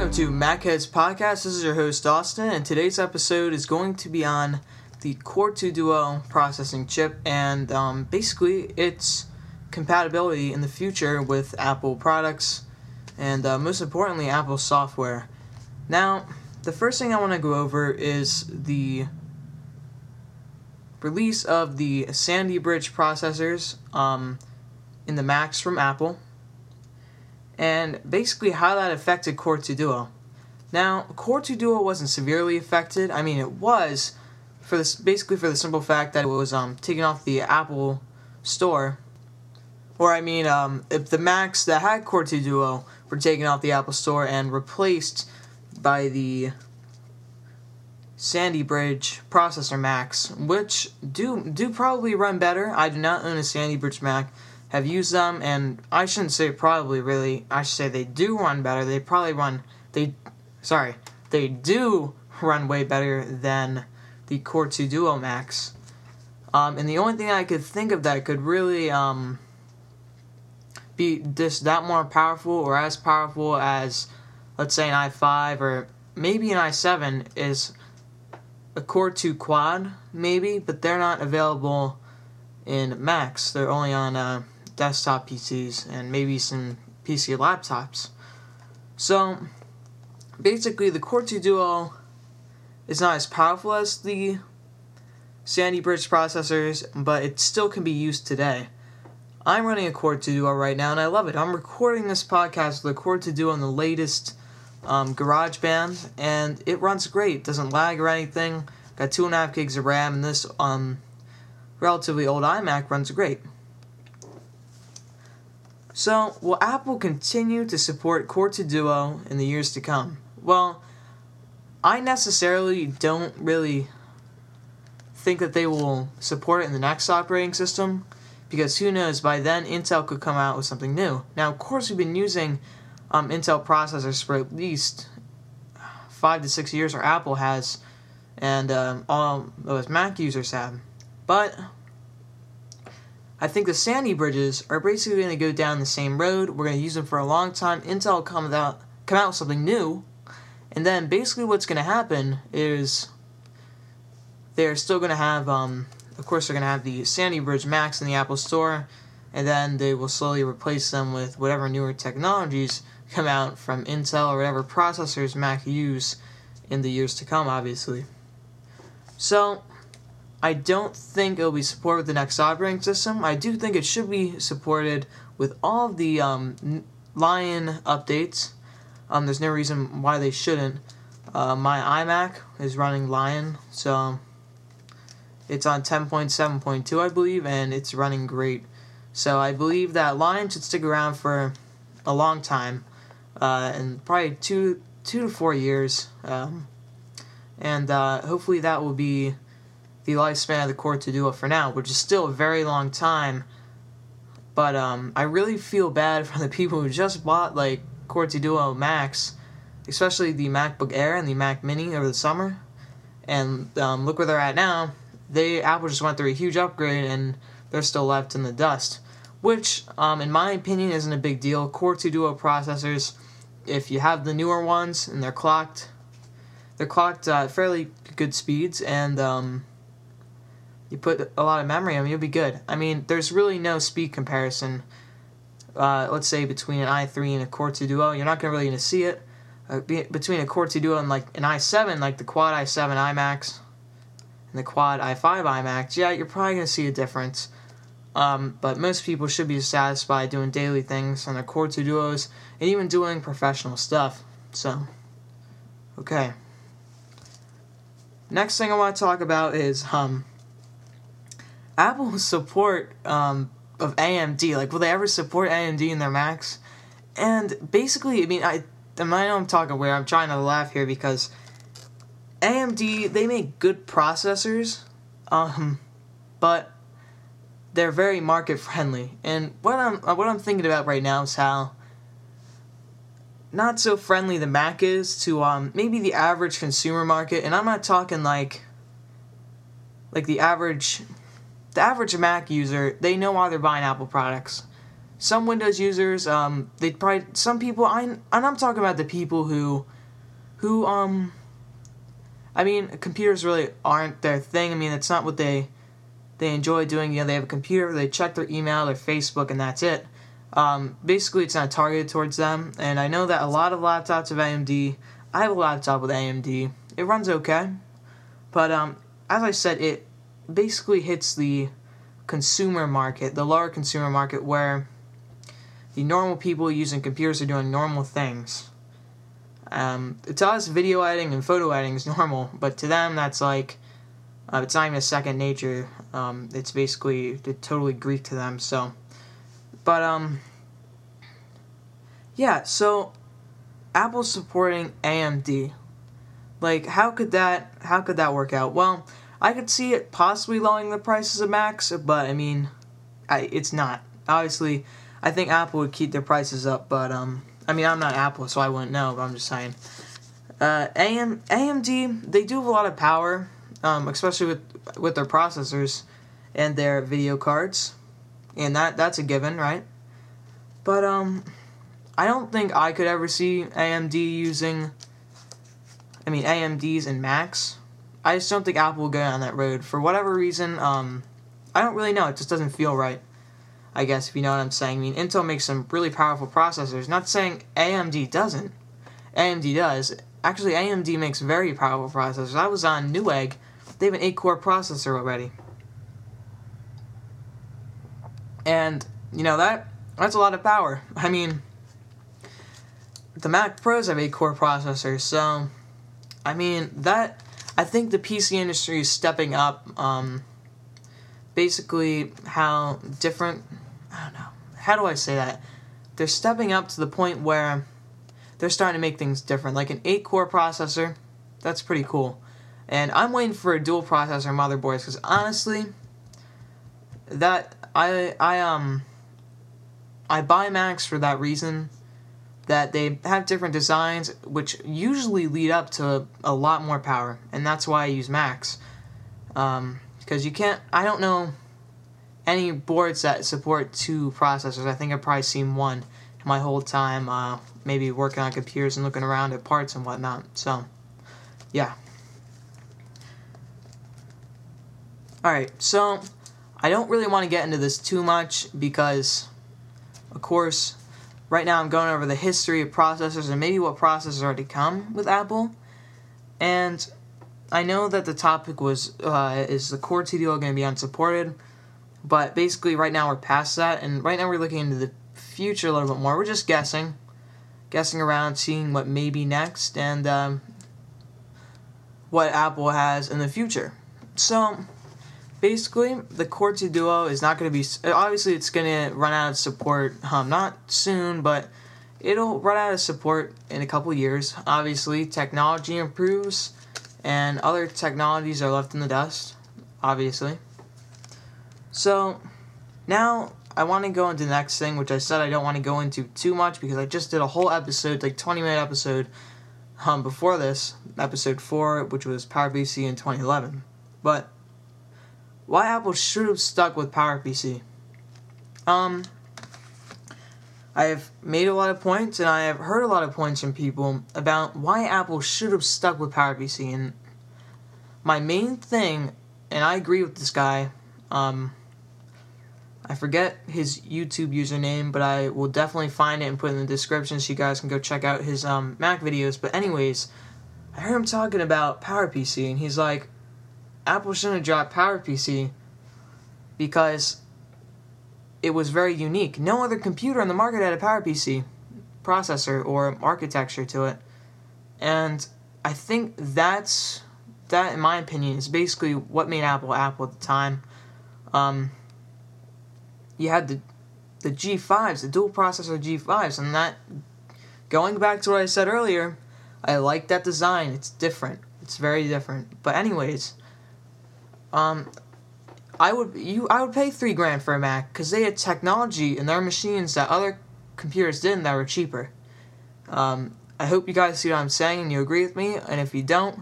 Welcome to MacHeads Podcast. This is your host Austin, and today's episode is going to be on the Core 2 Duo processing chip and um, basically its compatibility in the future with Apple products and uh, most importantly, Apple software. Now, the first thing I want to go over is the release of the Sandy Bridge processors um, in the Macs from Apple and basically how that affected Core 2 Duo. Now, Core 2 Duo wasn't severely affected. I mean, it was for this basically for the simple fact that it was um, taken off the Apple Store. Or I mean, um, if the Macs that had Core 2 Duo were taken off the Apple Store and replaced by the Sandy Bridge processor Macs, which do do probably run better. I do not own a Sandy Bridge Mac, have used them, and I shouldn't say probably really. I should say they do run better. They probably run they, sorry, they do run way better than the Core 2 Duo Macs. Um, and the only thing I could think of that could really um, be just that more powerful or as powerful as, let's say, an i5 or maybe an i7 is a Core 2 Quad, maybe, but they're not available in Macs. They're only on uh, desktop PCs and maybe some PC laptops. So basically, the Core 2 Duo is not as powerful as the Sandy Bridge processors, but it still can be used today. I'm running a Core 2 Duo right now, and I love it. I'm recording this podcast with a Core 2 Duo on the latest um, GarageBand, and it runs great. It doesn't lag or anything. Got two and a half gigs of RAM, and this um, relatively old iMac runs great. So, will Apple continue to support Core 2 Duo in the years to come? Well, I necessarily don't really think that they will support it in the next operating system because who knows, by then Intel could come out with something new. Now, of course, we've been using um, Intel processors for at least five to six years, or Apple has, and um, all those Mac users have. But I think the Sandy bridges are basically going to go down the same road. We're going to use them for a long time. Intel will come out come out with something new, and then basically what's going to happen is they're still going to have, um, of course, they're going to have the Sandy Bridge Macs in the Apple Store, and then they will slowly replace them with whatever newer technologies come out from Intel or whatever processors Mac use in the years to come, obviously. So I don't think it'll be supported with the next operating system. I do think it should be supported with all of the um, Lion updates. Um, there's no reason why they shouldn't. Uh, my iMac is running Lion, so it's on 10.7.2, I believe, and it's running great. So I believe that Lion should stick around for a long time, uh, and probably two two to four years, um, and uh, hopefully that will be the lifespan of the Core 2 Duo for now, which is still a very long time. But um, I really feel bad for the people who just bought like Core 2 Duo Macs, especially the MacBook Air and the Mac Mini over the summer. And um, look where they're at now. They Apple just went through a huge upgrade and they're still left in the dust, which, um, in my opinion, isn't a big deal. Core 2 Duo processors, if you have the newer ones and they're clocked, they're clocked uh, fairly good speeds and um, you put a lot of memory on, you'll be good. I mean, there's really no speed comparison. Uh, let's say between an i3 and a Core 2 Duo, you're not gonna really gonna see it. Uh, be, between a Core 2 Duo and like an i7, like the Quad i7 iMacs and the Quad i5 iMacs, yeah, you're probably gonna see a difference. Um, but most people should be satisfied doing daily things on their Core 2 Duos and even doing professional stuff. So, okay. Next thing I want to talk about is um, Apple's support um, of AMD. Like, will they ever support AMD in their Macs? And basically, I mean, I, I know I'm talking weird. I'm trying to laugh here because AMD they make good processors, um, but they're very market friendly. And what I'm what I'm thinking about right now is how not so friendly the Mac is to um, maybe the average consumer market. And I'm not talking like like the average the average Mac user, they know why they're buying Apple products. some Windows users, um, they probably some people. I and I'm talking about the people who, who um. I mean, computers really aren't their thing. I mean, it's not what they they enjoy doing. You know, they have a computer, they check their email, their Facebook, and that's it. Um, basically, it's not targeted towards them. And I know that a lot of laptops have AMD. I have a laptop with AMD. It runs okay, but um, as I said, it basically hits the consumer market, the lower consumer market, where the normal people using computers are doing normal things. Um, to us, video editing and photo editing is normal, but to them, that's like uh, it's not even a second nature. Um, it's basically totally Greek to them. So, but um, yeah. So, Apple's supporting AMD. Like, how could that? How could that work out? Well, I could see it possibly lowering the prices of Macs, but I mean, I it's not. Obviously, I think Apple would keep their prices up, but um, I mean, I'm not Apple, so I wouldn't know. But I'm just saying. Uh, AM, AMD, they do have a lot of power, um, especially with with their processors and their video cards, and that that's a given, right? But um, I don't think I could ever see AMD using. I mean, AMDs and Macs. I just don't think Apple will go down that road for whatever reason. Um, I don't really know. It just doesn't feel right. I guess if you know what I'm saying. I mean, Intel makes some really powerful processors. Not saying AMD doesn't. AMD does. Actually, AMD makes very powerful processors. I was on Newegg. They have an 8 core processor already. And, you know, that that's a lot of power. I mean, the Mac Pros have 8 core processors, so, I mean, that. I think the PC industry is stepping up. Um, basically, how different I don't know. How do I say that? They're stepping up to the point where they're starting to make things different. Like an 8 core processor, that's pretty cool. And I'm waiting for a dual processor motherboard because honestly, that I I um I buy Macs for that reason that they have different designs which usually lead up to a lot more power and that's why I use um because you can't I don't know any boards that support two processors. I think I've probably seen one my whole time, uh, maybe working on computers and looking around at parts and whatnot. So, yeah. Alright, so I don't really want to get into this too much because, of course, right now I'm going over the history of processors and maybe what processors are to come with Apple. And I know that the topic was uh, is the Core 2 Duo going to be unsupported? But basically, right now we're past that, and right now we're looking into the future a little bit more. We're just guessing, guessing around, seeing what may be next, and um, what Apple has in the future. So, basically, the 2 Duo is not going to be. Obviously, it's going to run out of support. Um, not soon, but it'll run out of support in a couple years. Obviously, technology improves, and other technologies are left in the dust. Obviously. So now I want to go into the next thing, which I said I don't want to go into too much because I just did a whole episode, like 20 minute episode, um, before this, episode 4, which was PowerPC in 2011. But why Apple should have stuck with PowerPC. Um, I have made a lot of points and I have heard a lot of points from people about why Apple should have stuck with PowerPC. And my main thing, and I agree with this guy, um, I forget his YouTube username, but I will definitely find it and put it in the description so you guys can go check out his um, Mac videos. But anyways, I heard him talking about PowerPC, and he's like, Apple shouldn't have dropped PowerPC because it was very unique. No other computer on the market had a PowerPC processor or architecture to it. And I think that's that, in my opinion, is basically what made Apple Apple at the time. Um, you had the the G5s, the dual processor G5s, and that going back to what I said earlier, I like that design. It's different. It's very different. But anyways, um, I would you I would pay three grand for a Mac because they had technology in their machines that other computers didn't that were cheaper. Um, I hope you guys see what I'm saying and you agree with me. And if you don't,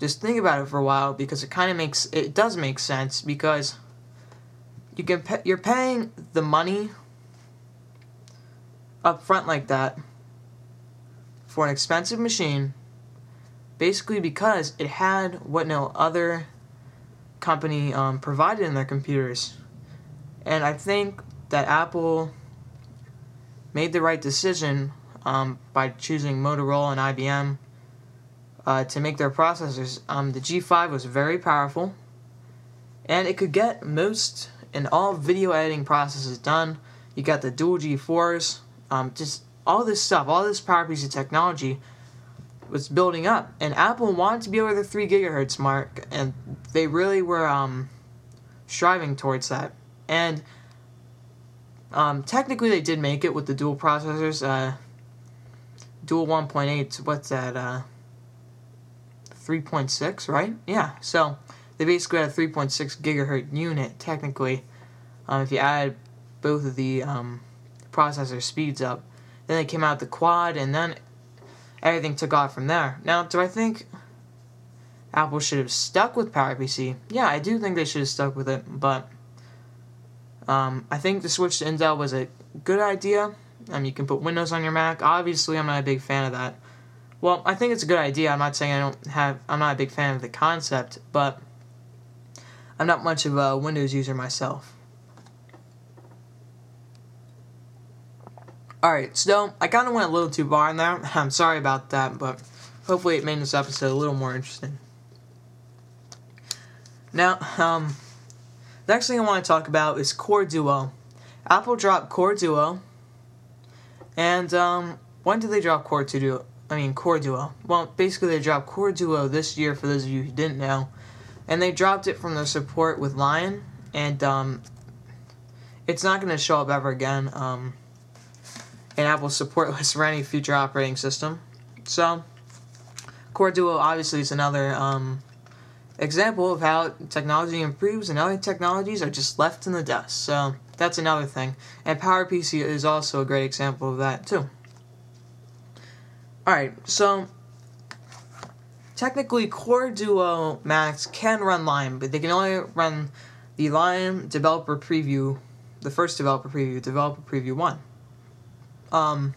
just think about it for a while because it kind of makes it does make sense because you can pay, you're paying the money up front like that for an expensive machine basically because it had what no other company um, provided in their computers. And I think that Apple made the right decision um, by choosing Motorola and IBM uh, to make their processors. Um, the G5 was very powerful, and it could get most and all video editing processes done. You got the dual G4s, um, just all this stuff, all this power piece of technology was building up, and Apple wanted to be over the three gigahertz mark, and they really were um, striving towards that. And um, technically, they did make it with the dual processors. Uh, dual 1.8. What's that? Uh, 3.6, right? Yeah. So they basically had a 3.6 gigahertz unit technically. Um, if you add both of the um, processor speeds up, then they came out the quad, and then everything took off from there. Now, do I think Apple should have stuck with PowerPC? Yeah, I do think they should have stuck with it, but um, I think the switch to Intel was a good idea. Um, you can put Windows on your Mac. Obviously, I'm not a big fan of that. Well, I think it's a good idea. I'm not saying I don't have. I'm not a big fan of the concept, but I'm not much of a Windows user myself. Alright, so I kind of went a little too far in there. I'm sorry about that, but hopefully it made this episode a little more interesting. Now, um, next thing I want to talk about is Core Duo. Apple dropped Core Duo, and um, when did they drop Core Duo? I mean, Core Duo. Well, basically, they dropped Core Duo this year. For those of you who didn't know, and they dropped it from their support with Lion, and um, it's not going to show up ever again. Um, and Apple's support list for any future operating system. So, Core Duo obviously is another um, example of how technology improves and other technologies are just left in the dust. So, that's another thing. And PowerPC is also a great example of that, too. Alright, so technically Core Duo Macs can run Lion, but they can only run the Lion Developer Preview, the first Developer Preview, Developer Preview 1. Um,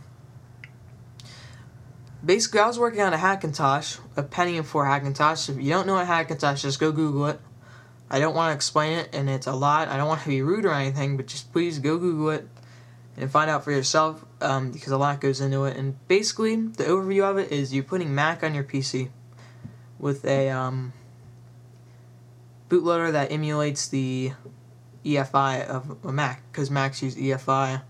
basically, I was working on a Hackintosh, a Pentium 4 Hackintosh. If you don't know what Hackintosh just go Google it. I don't want to explain it, and it's a lot. I don't want to be rude or anything, but just please go Google it and find out for yourself um, because a lot goes into it. And basically, the overview of it is you're putting Mac on your PC with a um, bootloader that emulates the EFI of a Mac because Macs use EFI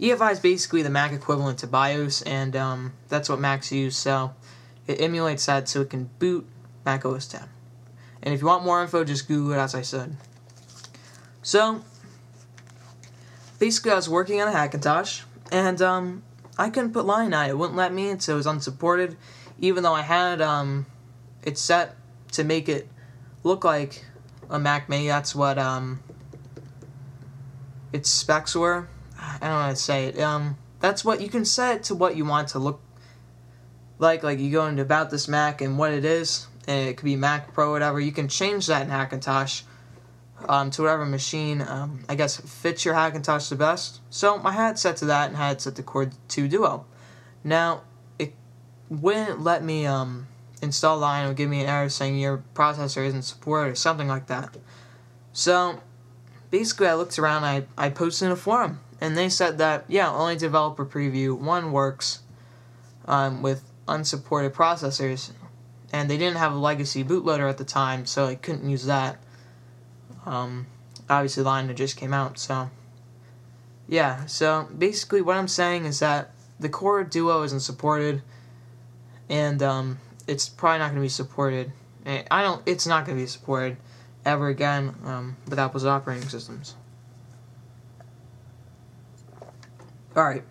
EFI is basically the Mac equivalent to BIOS, and um, that's what Macs use. So it emulates that so it can boot Mac OS 10. And if you want more info, just Google it, as I said. So basically, I was working on a Hackintosh, and um, I couldn't put Lion on it. It wouldn't let me, so it was unsupported. Even though I had um, it set to make it look like a Mac Mini, that's what um, its specs were I don't want to say it. Um, that's what you can set it to what you want to look like. Like you go into about this Mac and what it is, and it could be Mac Pro, whatever. You can change that in Hackintosh um, to whatever machine um, I guess fits your Hackintosh the best. So my had set to that and had set to Core 2 Duo. Now it wouldn't let me um, install. It would give me an error saying your processor isn't supported or something like that. So basically, I looked around. I I posted in a forum and they said that yeah, only developer preview one works um, with unsupported processors, and they didn't have a legacy bootloader at the time, so I couldn't use that. Um, obviously, Lion just came out, so yeah. So basically, what I'm saying is that the Core Duo isn't supported, and um, it's probably not going to be supported. I don't. It's not going to be supported ever again um, with Apple's operating systems. Alright.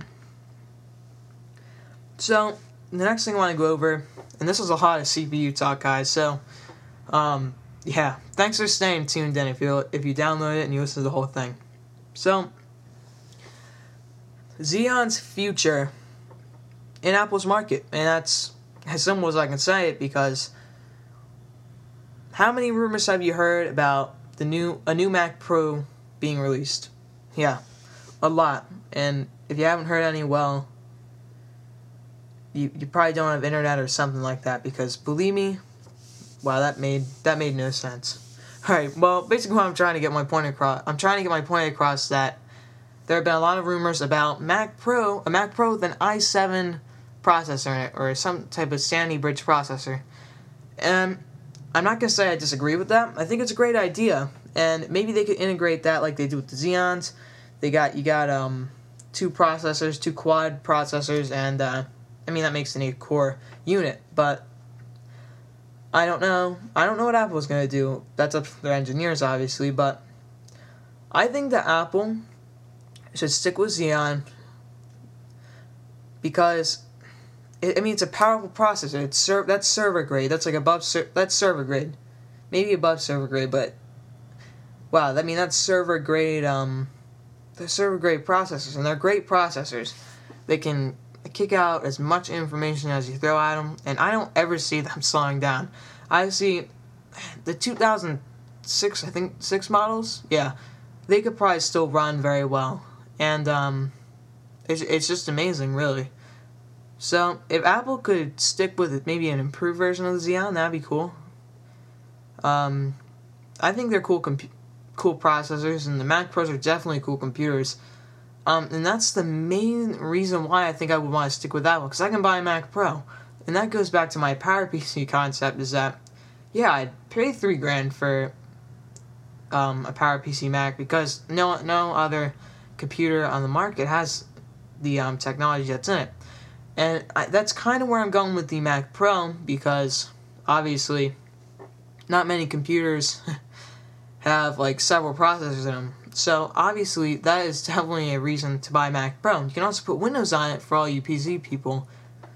So, the next thing I want to go over, and this is a lot of CPU talk, guys, so, um, yeah, thanks for staying tuned in if you, if you download it and you listen to the whole thing. So, Xeon's future in Apple's market, and that's as simple as I can say it because how many rumors have you heard about the new a new Mac Pro being released? Yeah, a lot. And if you haven't heard any, well, you you probably don't have internet or something like that because believe me, wow, that made that made no sense. All right, well, basically, what I'm trying to get my point across, I'm trying to get my point across that there have been a lot of rumors about Mac Pro, a Mac Pro with an i7 processor in it, or some type of Sandy Bridge processor. And I'm not gonna say I disagree with that. I think it's a great idea, and maybe they could integrate that like they do with the Xeons. They got you got um two processors, two quad processors, and uh, I mean that makes an eight core unit, but I don't know. I don't know what Apple's gonna do. That's up to their engineers, obviously, but I think that Apple should stick with Xeon because I mean it's a powerful processor. It's ser- that's server grade. That's like above ser- that's server grade, maybe above server grade, but wow, I mean that's server grade. Um, they're server grade processors, and they're great processors. They can kick out as much information as you throw at them, and I don't ever see them slowing down. I see the 2006, I think six models. Yeah, they could probably still run very well, and um, it's it's just amazing, really. So if Apple could stick with maybe an improved version of the Xeon, that'd be cool. Um, I think they're cool, compu- cool processors, and the Mac Pros are definitely cool computers. Um, and that's the main reason why I think I would want to stick with that one, because I can buy a Mac Pro, and that goes back to my PowerPC concept. Is that, yeah, I'd pay three grand for um, a PowerPC Mac because no no other computer on the market has the um, technology that's in it. And I, that's kind of where I'm going with the Mac Pro because obviously not many computers have like several processors in them. So obviously that is definitely a reason to buy Mac Pro. You can also put Windows on it for all you PC people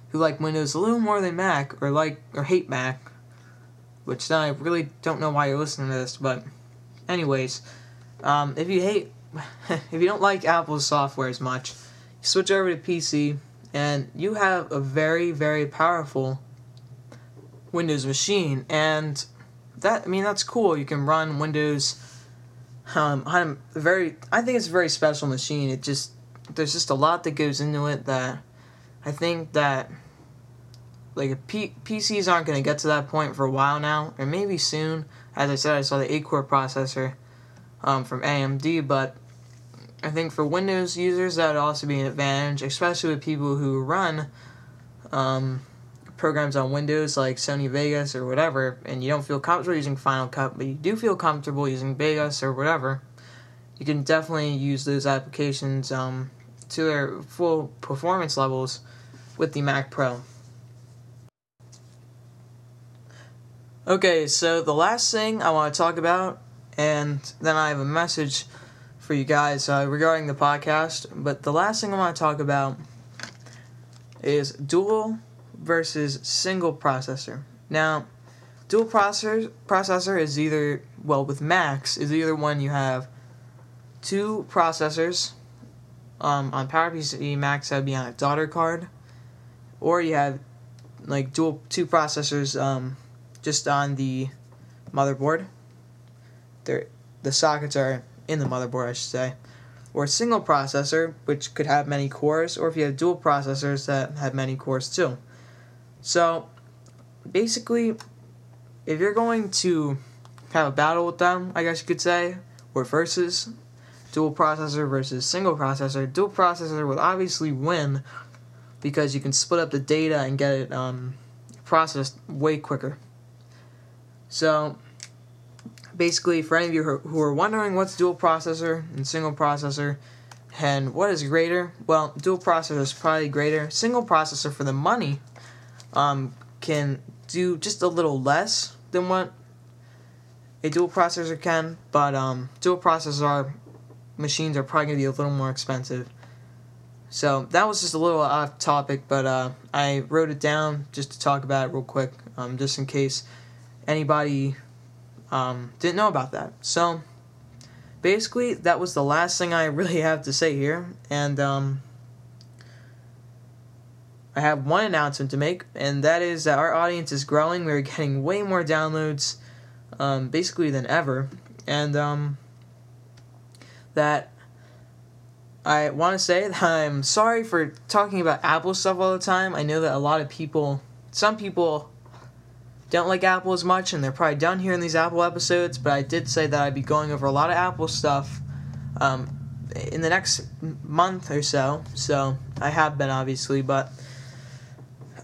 who like Windows a little more than Mac or like or hate Mac. Which I really don't know why you're listening to this, but anyways, um, if you hate if you don't like Apple's software as much, switch over to PC and you have a very very powerful Windows machine and that I mean that's cool. You can run Windows um, on very I think it's a very special machine. It just there's just a lot that goes into it that I think that like P- PCs aren't going to get to that point for a while now. Or maybe soon. As I said I saw the 8 core processor um, from AMD but I think for Windows users that would also be an advantage, especially with people who run um, programs on Windows like Sony Vegas or whatever, and you don't feel comfortable using Final Cut, but you do feel comfortable using Vegas or whatever. You can definitely use those applications um, to their full performance levels with the Mac Pro. Okay, so the last thing I want to talk about, and then I have a message for you guys uh, regarding the podcast. But the last thing I want to talk about is dual versus single processor. Now, dual processor processor is either well with Macs is either one you have two processors um, on PowerPC Macs that would be on a daughter card, or you have like dual two processors um, just on the motherboard. They're, the sockets are in the motherboard, I should say, or a single processor, which could have many cores, or if you have dual processors that have many cores too. So, basically, if you're going to have a battle with them, I guess you could say, or versus dual processor versus single processor, dual processor will obviously win because you can split up the data and get it um, processed way quicker. So, basically, for any of you who are wondering what's dual processor and single processor, and what is greater, well, dual processor is probably greater. Single processor for the money um, can do just a little less than what a dual processor can, but um, dual processor machines are probably going to be a little more expensive. So that was just a little off topic, but uh, I wrote it down just to talk about it real quick, um, just in case anybody um, didn't know about that. So basically, that was the last thing I really have to say here. And um, I have one announcement to make, and that is that our audience is growing. We're getting way more downloads, um, basically, than ever. And um, that I want to say that I'm sorry for talking about Apple stuff all the time. I know that a lot of people, some people, don't like Apple as much, and they're probably done hearing these Apple episodes. But I did say that I'd be going over a lot of Apple stuff um, in the next month or so. So I have been obviously, but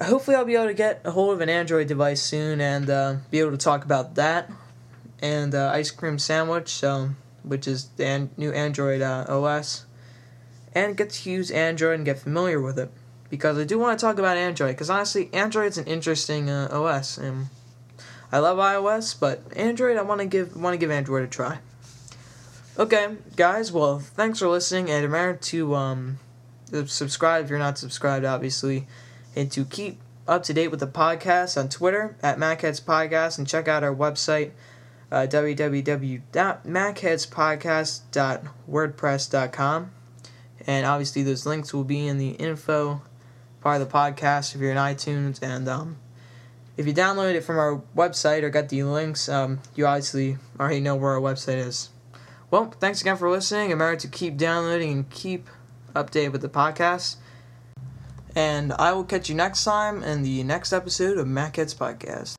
hopefully I'll be able to get a hold of an Android device soon and uh, be able to talk about that and uh, ice cream sandwich. So which is the an- new Android uh, OS, and get to use Android and get familiar with it because I do want to talk about Android because honestly, Android's an interesting uh, OS and I love iOS, but Android I want to give want to give Android a try. Okay, guys. Well, thanks for listening, and remember to um, subscribe if you're not subscribed, obviously, and to keep up to date with the podcast on Twitter at MacHeads Podcast, and check out our website uh, www.macheadspodcast.wordpress.com. And obviously, those links will be in the info part of the podcast if you're in iTunes. And um, if you download it from our website or got the links, um, you obviously already know where our website is. Well, thanks again for listening. Remember to keep downloading and keep updated with the podcast. And I will catch you next time in the next episode of MacHeads Podcast.